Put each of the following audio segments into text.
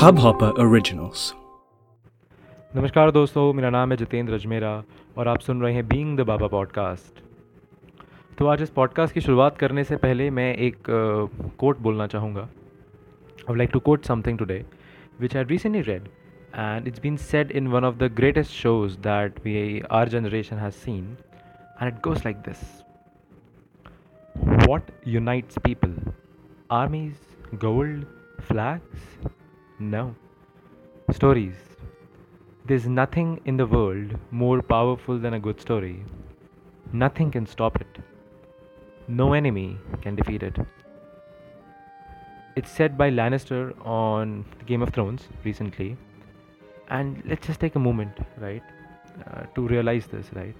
Hubhopper Originals. नमस्कार दोस्तों मेरा नाम है जितेंद्र अजमेरा और आप सुन रहे हैं बीइंग द बाबा पॉडकास्ट तो आज इस पॉडकास्ट की शुरुआत करने से पहले मैं एक कोट uh, बोलना चाहूँगा। I would like to quote something today which I recently read and it's been said in one of the greatest shows that we our generation has seen and it goes like this what unites people armies gold flags no stories there's nothing in the world more powerful than a good story nothing can stop it no enemy can defeat it it's said by lannister on game of thrones recently and let's just take a moment right to realise this right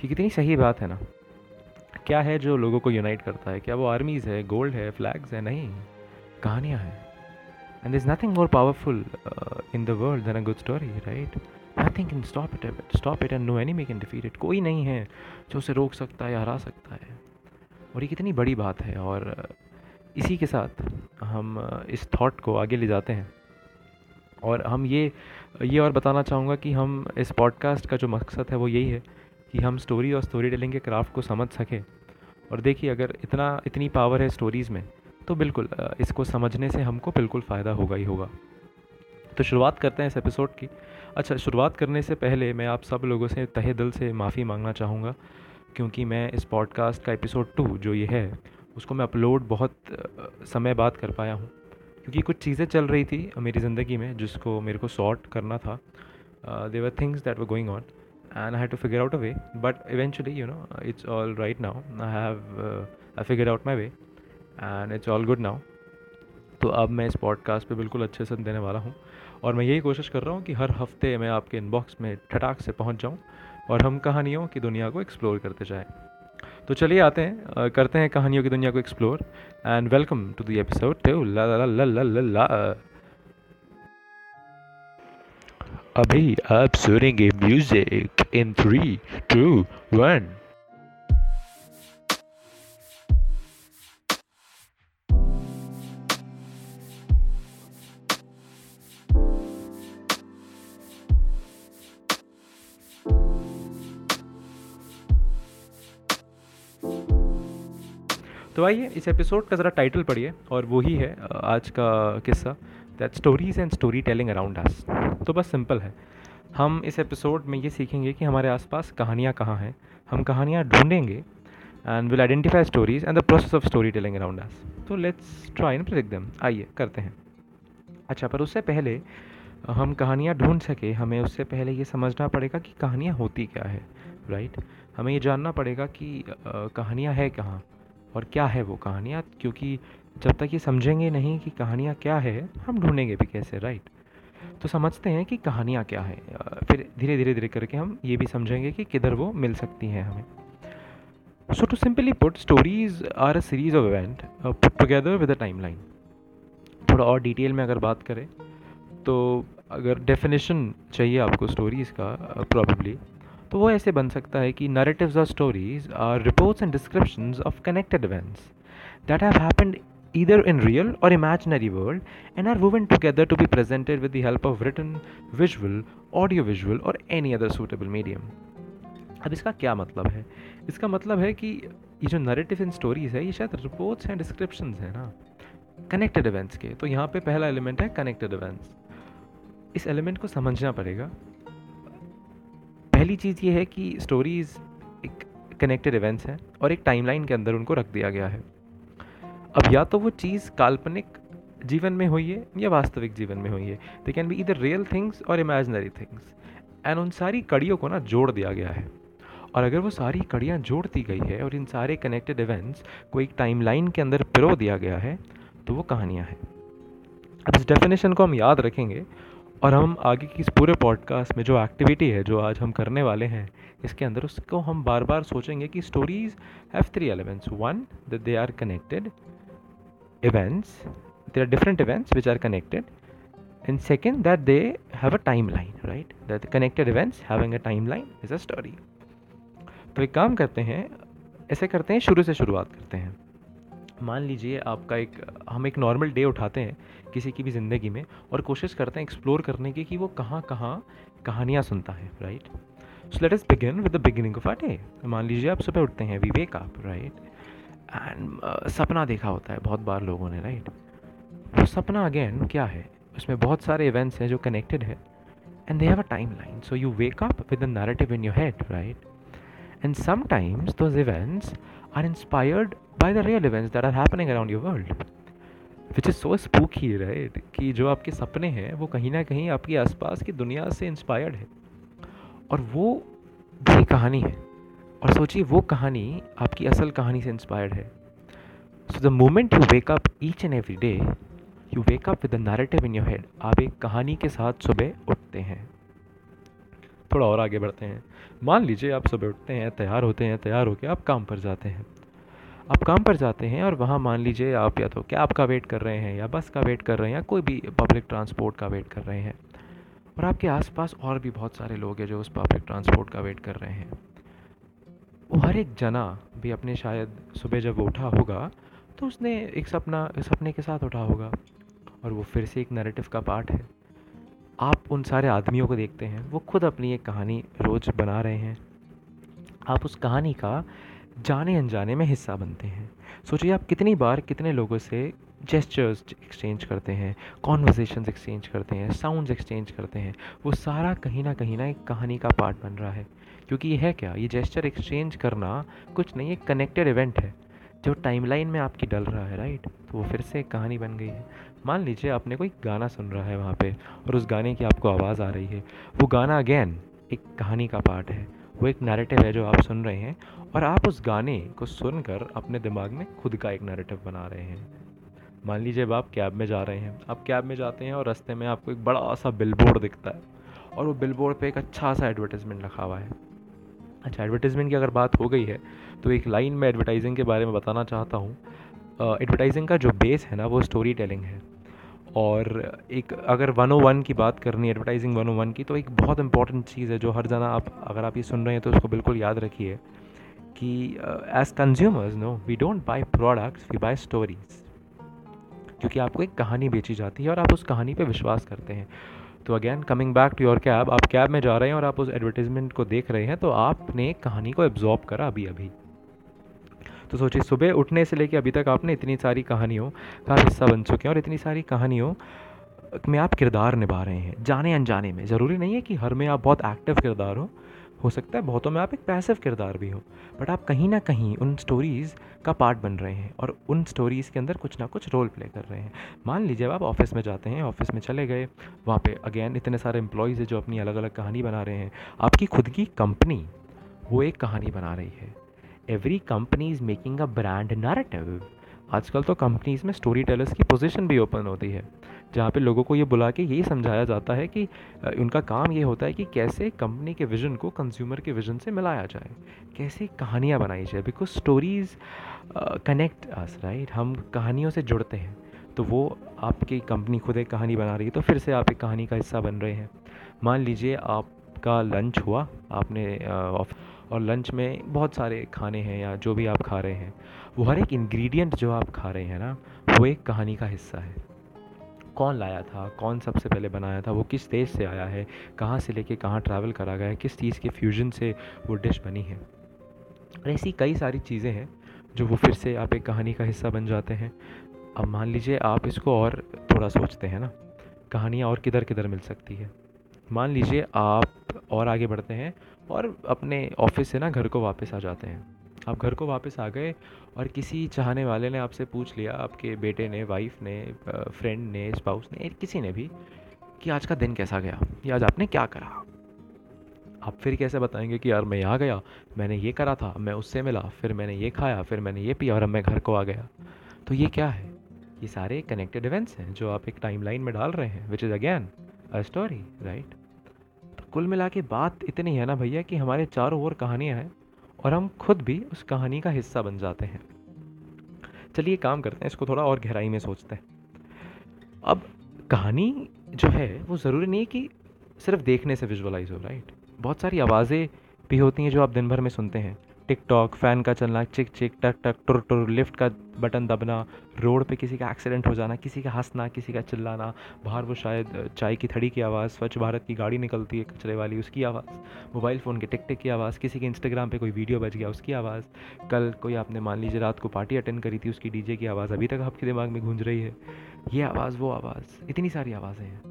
कि कितनी सही बात है ना क्या है जो लोगों को यूनाइट करता है? क्या वो आर्मीज़ है गोल्ड है फ्लैग्स है? नहीं। कहानियाँ हैं। And is nothing more powerful in the world than a good story right nothing can stop it at stop it and no enemy can defeat it कोई नहीं है जो उसे रोक सकता है या हरा सकता है। और ये कितनी बड़ी बात है और uh, इसी के साथ हम uh, इस थॉट को आगे ले जाते हैं। और हम ये ये और बताना चाहूँगा कि हम इस पॉडकास्ट का जो मकसद है वो यही है कि हम स्टोरी और स्टोरी टेलिंग के क्राफ्ट को समझ सकें। और देखिए, अगर इतना, इतनी पावर है स्टोरीज़ में तो बिल्कुल इसको समझने से हमको बिल्कुल फ़ायदा होगा ही होगा। तो शुरुआत करते हैं इस एपिसोड की। अच्छा शुरुआत करने से पहले मैं आप सब लोगों से तहे दिल से माफ़ी मांगना चाहूँगा, क्योंकि मैं इस पॉडकास्ट का एपिसोड टू जो ये है, उसको मैं अपलोड बहुत समय बाद कर पाया हूँ। क्योंकि कुछ चीज़ें चल रही थी मेरी ज़िंदगी में, जिसको मेरे को सॉर्ट करना था। There were things that were going on and I have to figure out a way but eventually you know it's all right now I have I figure out my way and it's all good now तो अब मैं इस podcast पे बिल्कुल अच्छे से देने वाला हूँ। और मैं यही कोशिश कर रहा हूँ कि हर हफ़्ते मैं आपके इनबॉक्स में ठटाक से पहुँच जाऊँ और हम कहानियों की दुनिया को एक्सप्लोर करते जाएँ। तो चलिए आते हैं करते हैं कहानियों की दुनिया को explore and welcome to the episode ला ला ला ला ला ला अभी आप सुनेंगे music in three, two, one. तो आइए, इस एपिसोड का ज़रा टाइटल पढ़िए, और वही है आज का किस्सा that stories and story telling around us तो बस सिंपल है। हम इस एपिसोड में ये सीखेंगे कि हमारे आसपास कहानियाँ कहाँ हैं। हम कहानियाँ ढूंढेंगे and will identify stories and the process of story telling around us तो लेट्स ट्राई एंड प्रेडिक्ट आइए, करते हैं। अच्छा पर उससे पहले, हम कहानियाँ ढूंढ सके, हमें उससे पहले ये समझना पड़ेगा कि कहानियाँ होती क्या है राइट हमें ये जानना पड़ेगा कि कहानियाँ है कहाँ और क्या है वो कहानियाँ? क्योंकि जब तक ये समझेंगे नहीं कि कहानियाँ क्या है, हम ढूंढेंगे भी कैसे राइट तो समझते हैं कि कहानियाँ क्या है। फिर धीरे धीरे धीरे करके हम ये भी समझेंगे कि किधर वो मिल सकती हैं हमें। So to simply put stories are a series of event put together with a line थोड़ा और डिटेल में अगर बात करें तो अगर डेफिनेशन चाहिए आपको स्टोरीज़ का प्रॉबली uh, तो वो ऐसे बन सकता है कि नरेटिव्स और stories are reports and description of connected events that have happened either in real or imaginary world and are woven together to be presented with the help of written, visual, audiovisual or any other suitable medium. अब इसका क्या मतलब है? इसका मतलब है कि ये जो नरेटिव इन स्टोरीज है ये शायद रिपोर्ट्स हैं डिस्क्रिप्शन हैं ना? कनेक्टेड इवेंट्स के। तो यहाँ पे पहला एलिमेंट है कनेक्टेड इवेंट्स इस एलिमेंट को समझना पड़ेगा। पहली चीज़ ये है कि स्टोरीज़ एक कनेक्टेड इवेंट्स हैं और एक टाइमलाइन के अंदर उनको रख दिया गया है। अब या तो वो चीज़ काल्पनिक जीवन में हुई है या वास्तविक जीवन में हुई है। They can be either real things और इमेजनरी थिंग्स एंड उन सारी कड़ियों को ना जोड़ दिया गया है। और अगर वो सारी कड़ियाँ जोड़ दी गई है और इन सारे कनेक्टेड इवेंट्स को एक टाइमलाइन के अंदर पिरो दिया गया है तो वो कहानियाँ हैं। अब इस डेफिनेशन को हम याद रखेंगे और हम आगे की इस पूरे पॉडकास्ट में जो एक्टिविटी है, जो आज हम करने वाले हैं, इसके अंदर उसको हम बार बार सोचेंगे कि stories have three elements one that they are connected they are different events which are connected and second that they have a time line right that connected events having a time line is a story तो एक काम करते हैं, ऐसे करते हैं, शुरू से शुरुआत करते हैं। मान लीजिए आपका एक, हम एक नॉर्मल डे उठाते हैं किसी की भी ज़िंदगी में और कोशिश करते हैं एक्सप्लोर करने की कि वो कहाँ कहाँ कहानियाँ सुनता है right so let's begin with the beginning of a day मान लीजिए आप सुबह उठते हैं we wake up right and सपना देखा होता है बहुत बार लोगों ने राइट वो सपना अगेन क्या है? उसमें बहुत सारे इवेंट्स हैं जो कनेक्टेड है and they have a time line so you wake up with the narrative in your head right and sometimes those events are inspired by the real events that are happening around your world which is so spooky right कि जो आपके सपने हैं, वो कहीं ना कहीं आपके आसपास की दुनिया से इंस्पायर्ड है। और वो भी कहानी है। और सोचिए, वो कहानी आपकी असल कहानी से इंस्पायर्ड है। So the moment you wake up each and every day you wake up with the narrative in your head आप एक कहानी के साथ सुबह उठते हैं। थोड़ा और आगे बढ़ते हैं। मान लीजिए आप सुबह उठते हैं, तैयार होते हैं, तैयार होकर आप काम पर जाते हैं। आप काम पर जाते हैं और वहाँ मान लीजिए आप या तो कैब का वेट कर रहे हैं या बस का वेट कर रहे हैं या कोई भी पब्लिक ट्रांसपोर्ट का वेट कर रहे हैं। और आपके आसपास और भी बहुत सारे लोग हैं जो उस पब्लिक ट्रांसपोर्ट का वेट कर रहे हैं। वो हर एक जना भी अपने शायद सुबह जब वो उठा होगा तो उसने एक सपना, सपने के साथ उठा होगा। और वो फिर से एक नैरेटिव का पार्ट है। आप उन सारे आदमियों को देखते हैं, वो खुद अपनी एक कहानी रोज़ बना रहे हैं। आप उस कहानी का जाने अनजाने में हिस्सा बनते हैं। सोचिए आप कितनी बार कितने लोगों से जेस्चर्स एक्सचेंज करते हैं कॉन्वर्जेशन एक्सचेंज करते हैं साउंड्स एक्सचेंज करते हैं। वो सारा कहीं ना कहीं ना एक कहानी का पार्ट बन रहा है। क्योंकि ये है क्या? ये जेस्चर एक्सचेंज करना कुछ नहीं, एक कनेक्टेड इवेंट है, जो टाइमलाइन में आपकी डल रहा है राइट तो वो फिर से एक कहानी बन गई है। मान लीजिए आपने कोई गाना सुन रहा है वहाँ पे, और उस गाने की आपको आवाज़ आ रही है। वो गाना अगेन एक कहानी का पार्ट है। वो एक नैरेटिव है जो आप सुन रहे हैं, और आप उस गाने को सुनकर अपने दिमाग में खुद का एक नैरेटिव बना रहे हैं। मान लीजिए अब आप कैब में जा रहे हैं। आप कैब में जाते हैं, और रास्ते में आपको एक बड़ा सा बिलबोर्ड दिखता है, और वो बिलबोर्ड पे एक अच्छा सा एडवर्टाइजमेंट रखा हुआ है। अच्छा एडवर्टाइजमेंट की अगर बात हो गई है तो एक लाइन में एडवर्टाइजिंग के बारे में बताना चाहता हूँ। एडवर्टाइजिंग का जो बेस है ना, वो स्टोरी टेलिंग है। और एक अगर वन ओ वन की बात करनी है एडवर्टाइजिंग वन ओ वन की तो एक बहुत इंपॉर्टेंट चीज़ है जो हर जाना आप, अगर आप ये सुन रहे हैं तो उसको बिल्कुल याद रखिए कि as consumers no we don't buy products we buy stories क्योंकि आपको एक कहानी बेची जाती है और आप उस कहानी पे विश्वास करते हैं। तो again coming back to your cab आप कैब में जा रहे हैं और आप उस एडवर्टीज़मेंट को देख रहे हैं तो आपने कहानी को एब्जॉर्ब करा अभी अभी। तो सोचिए, सुबह उठने से लेकर अभी तक आपने इतनी सारी कहानियों का हिस्सा बन चुके हैं और इतनी सारी कहानियों में आप किरदार निभा रहे हैं जाने अनजाने में। ज़रूरी नहीं है कि हर में आप बहुत एक्टिव किरदार हो। हो सकता है बहुतों में आप एक पैसिव किरदार भी हो बट आप कहीं ना कहीं उन स्टोरीज़ का पार्ट बन रहे हैं और उन स्टोरीज़ के अंदर कुछ ना कुछ रोल प्ले कर रहे हैं। मान लीजिए आप ऑफ़िस में जाते हैं ऑफ़िस में चले गए, वहाँ पे अगेन इतने सारे एम्प्लॉयज़ हैं जो अपनी अलग अलग कहानी बना रहे हैं। आपकी खुद की कंपनी वो एक कहानी बना रही है। Every company is making a brand narrative आजकल तो कंपनीज़ में स्टोरी टेलर्स की पोजीशन भी ओपन होती है, जहाँ पे लोगों को ये बुला के यही समझाया जाता है कि उनका काम ये होता है कि कैसे कंपनी के विज़न को कंज्यूमर के विज़न से मिलाया जाए, कैसे कहानियाँ बनाई जाए because stories connect us right हम कहानियों से जुड़ते हैं तो वो आपकी कंपनी खुद एक कहानी बना रही है तो फिर से आप एक कहानी का हिस्सा बन रहे हैं। मान लीजिए आपका लंच हुआ, आपने और लंच में बहुत सारे खाने हैं या जो भी आप खा रहे हैं, वो हर एक इंग्रेडिएंट जो आप खा रहे हैं ना, वो एक कहानी का हिस्सा है। कौन लाया था, कौन सबसे पहले बनाया था, वो किस देश से आया है, कहाँ से लेके कहाँ ट्रैवल करा गया है, किस चीज़ के फ्यूजन से वो डिश बनी है। ऐसी कई सारी चीज़ें हैं, जो वो फिर से आप एक कहानी का हिस्सा बन जाते हैं। अब मान लीजिए आप इसको और थोड़ा सोचते हैं ना, कहानियाँ और किधर किधर मिल सकती है। मान लीजिए आप और आगे बढ़ते हैं और अपने ऑफ़िस से ना घर को वापस आ जाते हैं। आप घर को वापस आ गए और किसी चाहने वाले ने आपसे पूछ लिया, आपके बेटे ने वाइफ ने फ्रेंड ने स्पाउस ने, किसी ने भी कि आज का दिन कैसा गया? या आज आपने क्या करा? आप फिर कैसे बताएँगे कि यार मैं यहाँ गया, मैंने ये करा था, मैं उससे मिला, फिर मैंने ये खाया, फिर मैंने ये पिया और अब मैं घर को आ गया। तो ये क्या है? ये सारे कनेक्टेड इवेंट्स हैं जो आप एक टाइमलाइन में डाल रहे हैं which is again a story right कुल मिला के बात इतनी है ना भैया कि हमारे चारों ओर कहानियाँ हैं और हम खुद भी उस कहानी का हिस्सा बन जाते हैं। चलिए काम करते हैं, इसको थोड़ा और गहराई में सोचते हैं। अब कहानी जो है, वो ज़रूरी नहीं है कि सिर्फ़ देखने से विजुअलाइज हो राइट बहुत सारी आवाज़ें भी होती हैं जो आप दिन भर में सुनते हैं। टिकटॉक, फ़ैन का चलना, चिक चिक, टक टक, टुर टुर, लिफ्ट का बटन दबना, रोड पे किसी का एक्सीडेंट हो जाना, किसी का हंसना, किसी का चिल्लाना, बाहर वो शायद चाय की थड़ी की आवाज़, स्वच्छ भारत की गाड़ी निकलती है कचरे वाली, उसकी आवाज़, मोबाइल फ़ोन के टिक टिक की आवाज़, किसी के इंस्टाग्राम पे कोई वीडियो बज गया, उसकी आवाज़, कल कोई आपने मान लीजिए रात को पार्टी अटेंड करी थी, उसकी डीजे की आवाज़, अभी तक आपके दिमाग में गूंज रही है, ये आवाज़, वो आवाज़, इतनी सारी आवाज़ें हैं।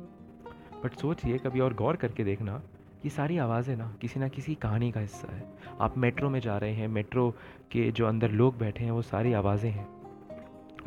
बट सोचिए, कभी और गौर करके देखना ये सारी आवाज़ें ना किसी ना किसी कहानी का हिस्सा है। आप मेट्रो में जा रहे हैं, मेट्रो के जो अंदर लोग बैठे हैं, वो सारी आवाज़ें हैं।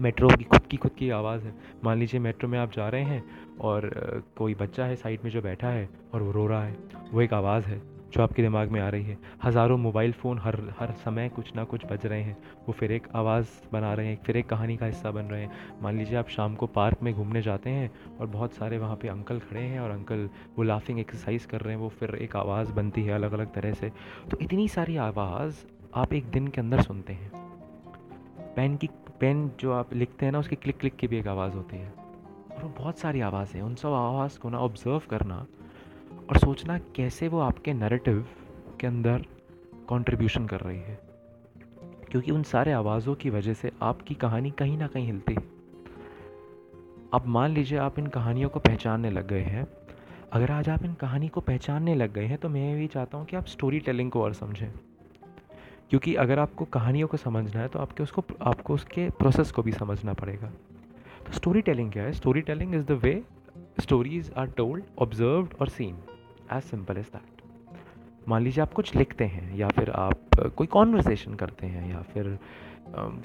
मेट्रो की खुद की खुद की आवाज़ है। मान लीजिए मेट्रो में आप जा रहे हैं और कोई बच्चा है साइड में जो बैठा है और वो रो रहा है, वो एक आवाज़ है। जो आपके दिमाग में आ रही है। हज़ारों मोबाइल फ़ोन हर हर समय कुछ ना कुछ बज रहे हैं। वो फिर एक आवाज़ बना रहे हैं फिर एक कहानी का हिस्सा बन रहे हैं। मान लीजिए आप शाम को पार्क में घूमने जाते हैं और बहुत सारे वहाँ पे अंकल खड़े हैं और अंकल वो लाफिंग एक्सरसाइज कर रहे हैं, वो फिर एक आवाज़ बनती है अलग अलग तरह से। तो इतनी सारी आवाज़ आप एक दिन के अंदर सुनते हैं। पेन की, पेन जो आप लिखते हैं ना, उसकी क्लिक क्लिक की भी एक आवाज़ होती है। और वो बहुत सारी आवाज़ें उन सब आवाज़ को ना ऑब्ज़र्व करना और सोचना कैसे वो आपके नरेटिव के अंदर कंट्रीब्यूशन कर रही है। क्योंकि उन सारे आवाज़ों की वजह से आपकी कहानी कहीं ना कहीं हिलती है। अब मान लीजिए आप इन कहानियों को पहचानने लग गए हैं। अगर आज आप इन कहानी को पहचानने लग गए हैं तो मैं भी चाहता हूँ कि आप स्टोरी टेलिंग को और समझें। क्योंकि अगर आपको कहानियों को समझना है तो आपके उसको, आपको उसके प्रोसेस को भी समझना पड़ेगा। तो स्टोरी टेलिंग क्या है? Storytelling is the way stories are told observed और seen as simple as that मान लीजिए आप कुछ लिखते हैं या फिर आप कोई कॉन्वर्सेशन करते हैं या फिर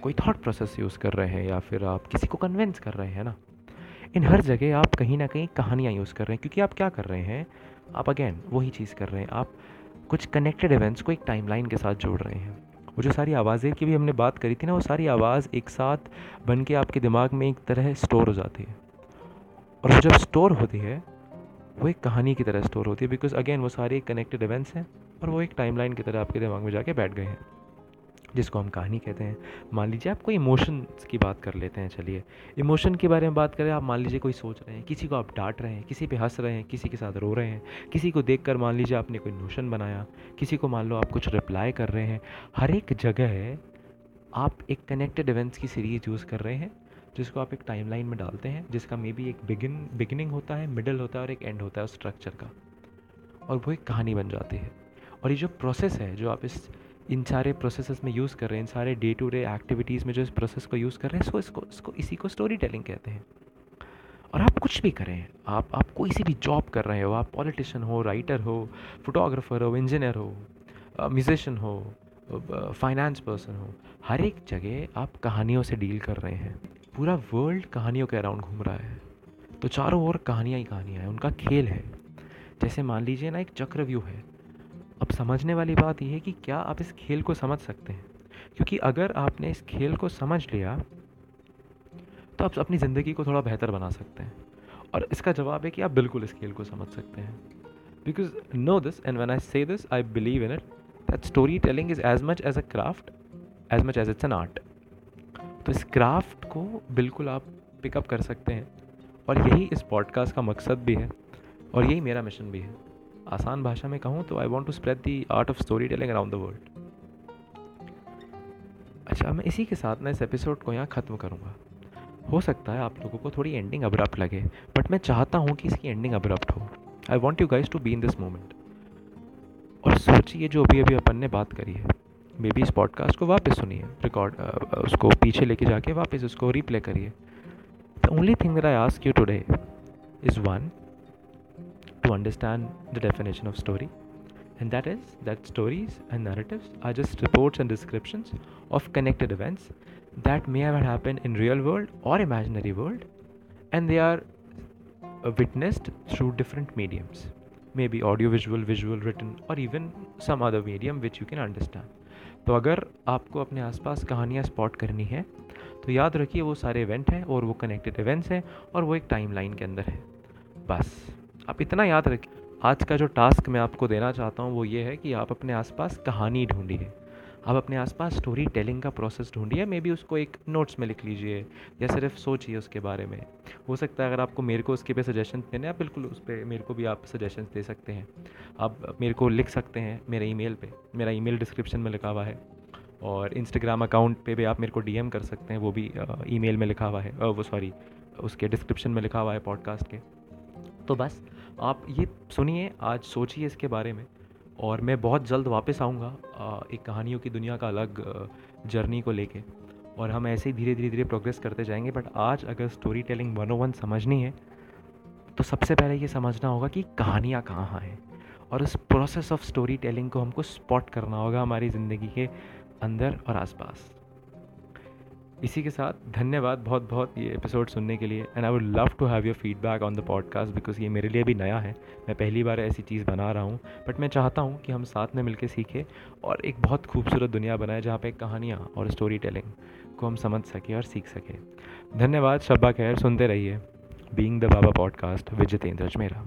कोई थाट प्रोसेस यूज़ कर रहे हैं या फिर आप किसी को कन्विंस कर रहे हैं ना? इन हर जगह आप कहीं ना कहीं कहानियाँ यूज़ कर रहे हैं क्योंकि आप क्या कर रहे हैं, आप अगेन वही चीज़ कर रहे हैं। आप कुछ कनेक्टेड इवेंट्स को एक टाइमलाइन के साथ जोड़ रहे हैं। वो जो सारी आवाज़ें की भी हमने बात करी थी ना, वो सारी आवाज़ एक साथ बन के आपके दिमाग में एक तरह स्टोर हो जाती है। और वो जब स्टोर होती है वो एक कहानी की तरह स्टोर होती है बिकॉज़ अगेन वो सारे कनेक्टेड इवेंट्स हैं और वो एक टाइमलाइन की तरह आपके दिमाग में जाके बैठ गए हैं, जिसको हम कहानी कहते हैं। मान लीजिए आप कोई इमोशंस की बात कर लेते हैं, चलिए। इमोशन के बारे में बात करें, आप मान लीजिए कोई सोच रहे हैं, किसी को आप डांट रहे हैं, किसी पे हंस रहे हैं, किसी के साथ रो रहे हैं, किसी को देख कर मान लीजिए आपने कोई नोशन बनाया, किसी को मान लो आप कुछ रिप्लाई कर रहे हैं, हर एक जगह आप एक कनेक्टेड इवेंट्स की सीरीज़ यूज़ कर रहे हैं जिसको आप एक टाइमलाइन में डालते हैं, जिसका मे बी एक बिगिन बिगिनिंग होता है मिडल होता है और एक एंड होता है उस स्ट्रक्चर का। और वो एक कहानी बन जाती है। और ये जो प्रोसेस है, जो आप इस, इन सारे प्रोसेस में यूज़ कर रहे हैं, इन सारे डे टू डे एक्टिविटीज़ में जो इस प्रोसेस को यूज़ कर रहे हैं, इसको इसको इसको इसी को स्टोरी टेलिंग कहते हैं। और आप कुछ भी करें, आप आप कोई सी भी जॉब कर रहे हो, आप पॉलिटिशियन हो राइटर हो फोटोग्राफर हो इंजीनियर हो म्यूजिशियन हो फाइनेंस पर्सन हो, हर एक जगह आप कहानियों से डील कर रहे हैं। पूरा वर्ल्ड कहानियों के अराउंड घूम रहा है। तो चारों ओर कहानियाँ ही कहानियाँ हैं, उनका खेल है। जैसे मान लीजिए ना, एक चक्रव्यूह है। अब समझने वाली बात यह है कि क्या आप इस खेल को समझ सकते हैं? क्योंकि अगर आपने इस खेल को समझ लिया तो आप अपनी ज़िंदगी को थोड़ा बेहतर बना सकते हैं। और इसका जवाब है कि आप बिल्कुल इस खेल को समझ सकते हैं। Because no this and when I say this I believe in it that storytelling is as much as a craft as much as it's an art तो इस क्राफ्ट को बिल्कुल आप पिकअप कर सकते हैं। और यही इस पॉडकास्ट का मकसद भी है और यही मेरा मिशन भी है। आसान भाषा में कहूँ तो I want to spread the art of storytelling around the world अच्छा मैं इसी के साथ ना इस एपिसोड को यहाँ ख़त्म करूँगा। हो सकता है आप लोगों को थोड़ी एंडिंग अब्रप्ट लगे बट मैं चाहता हूँ कि इसकी एंडिंग अब्रप्ट हो। I want you guys to be in this moment और सोचिए जो अभी अभी अपन ने बात करी है। मे बी इस पॉडकास्ट को वापस सुनिए, रिकॉर्ड उसको पीछे लेके जाके वापस उसको रिप्ले करिए। The only thing that I ask you today is one to understand the definition of story and that is that stories and narratives are just reports and description of connected events that may have happen in real world और imaginary world and they are witnessed through different mediums maybe audio visual visual written और even some other medium which you can understand तो अगर आपको अपने आसपास कहानियाँ spot करनी है तो याद रखिए वो सारे इवेंट हैं और वो कनेक्टेड इवेंट्स हैं और वो एक टाइम लाइन के अंदर है। बस। आप इतना याद रखिए। आज का जो टास्क मैं आपको देना चाहता हूँ वो ये है कि आप अपने आसपास कहानी ढूंढिए। आप अपने आसपास स्टोरी टेलिंग का प्रोसेस ढूंढिए मे बी उसको एक नोट्स में लिख लीजिए, या सिर्फ़ सोचिए उसके बारे में। हो सकता है अगर आपको मेरे को उसके पे सजेशन देने आप बिल्कुल उस पर मेरे को भी आप सजेशन दे सकते हैं। आप मेरे को लिख सकते हैं मेरे ईमेल पे, मेरा ईमेल डिस्क्रिप्शन में लिखा हुआ है, और इंस्टाग्राम अकाउंट पे भी आप मेरे को डीएम कर सकते हैं, वो भी ईमेल में लिखा हुआ है वो सॉरी उसके डिस्क्रिप्शन में लिखा हुआ है पॉडकास्ट के। तो बस, आप ये सुनिए, आज सोचिए इसके बारे में और मैं बहुत जल्द वापस आऊँगा एक कहानियों की दुनिया का अलग जर्नी को लेके। और हम ऐसे ही धीरे धीरे धीरे प्रोग्रेस करते जाएँगे बट आज अगर storytelling one o one समझनी है तो सबसे पहले ये समझना होगा कि कहानियाँ कहाँ हैं। और उस प्रोसेस ऑफ़ स्टोरी टेलिंग को हमको स्पॉट करना होगा हमारी ज़िंदगी के अंदर और आसपास। इसी के साथ धन्यवाद बहुत बहुत ये एपिसोड सुनने के लिए and I would love to have your feedback on the podcast because ये मेरे लिए भी नया है। मैं पहली बार ऐसी चीज़ बना रहा हूँ बट मैं चाहता हूँ कि हम साथ में मिलकर सीखें और एक बहुत खूबसूरत दुनिया बनाए जहाँ पे कहानियाँ और स्टोरी टेलिंग को हम समझ सकें और सीख सकें। धन्यवाद, शब्बा खैर, सुनते रहिए। Being the Baba podcast with Jitendra Ajmera.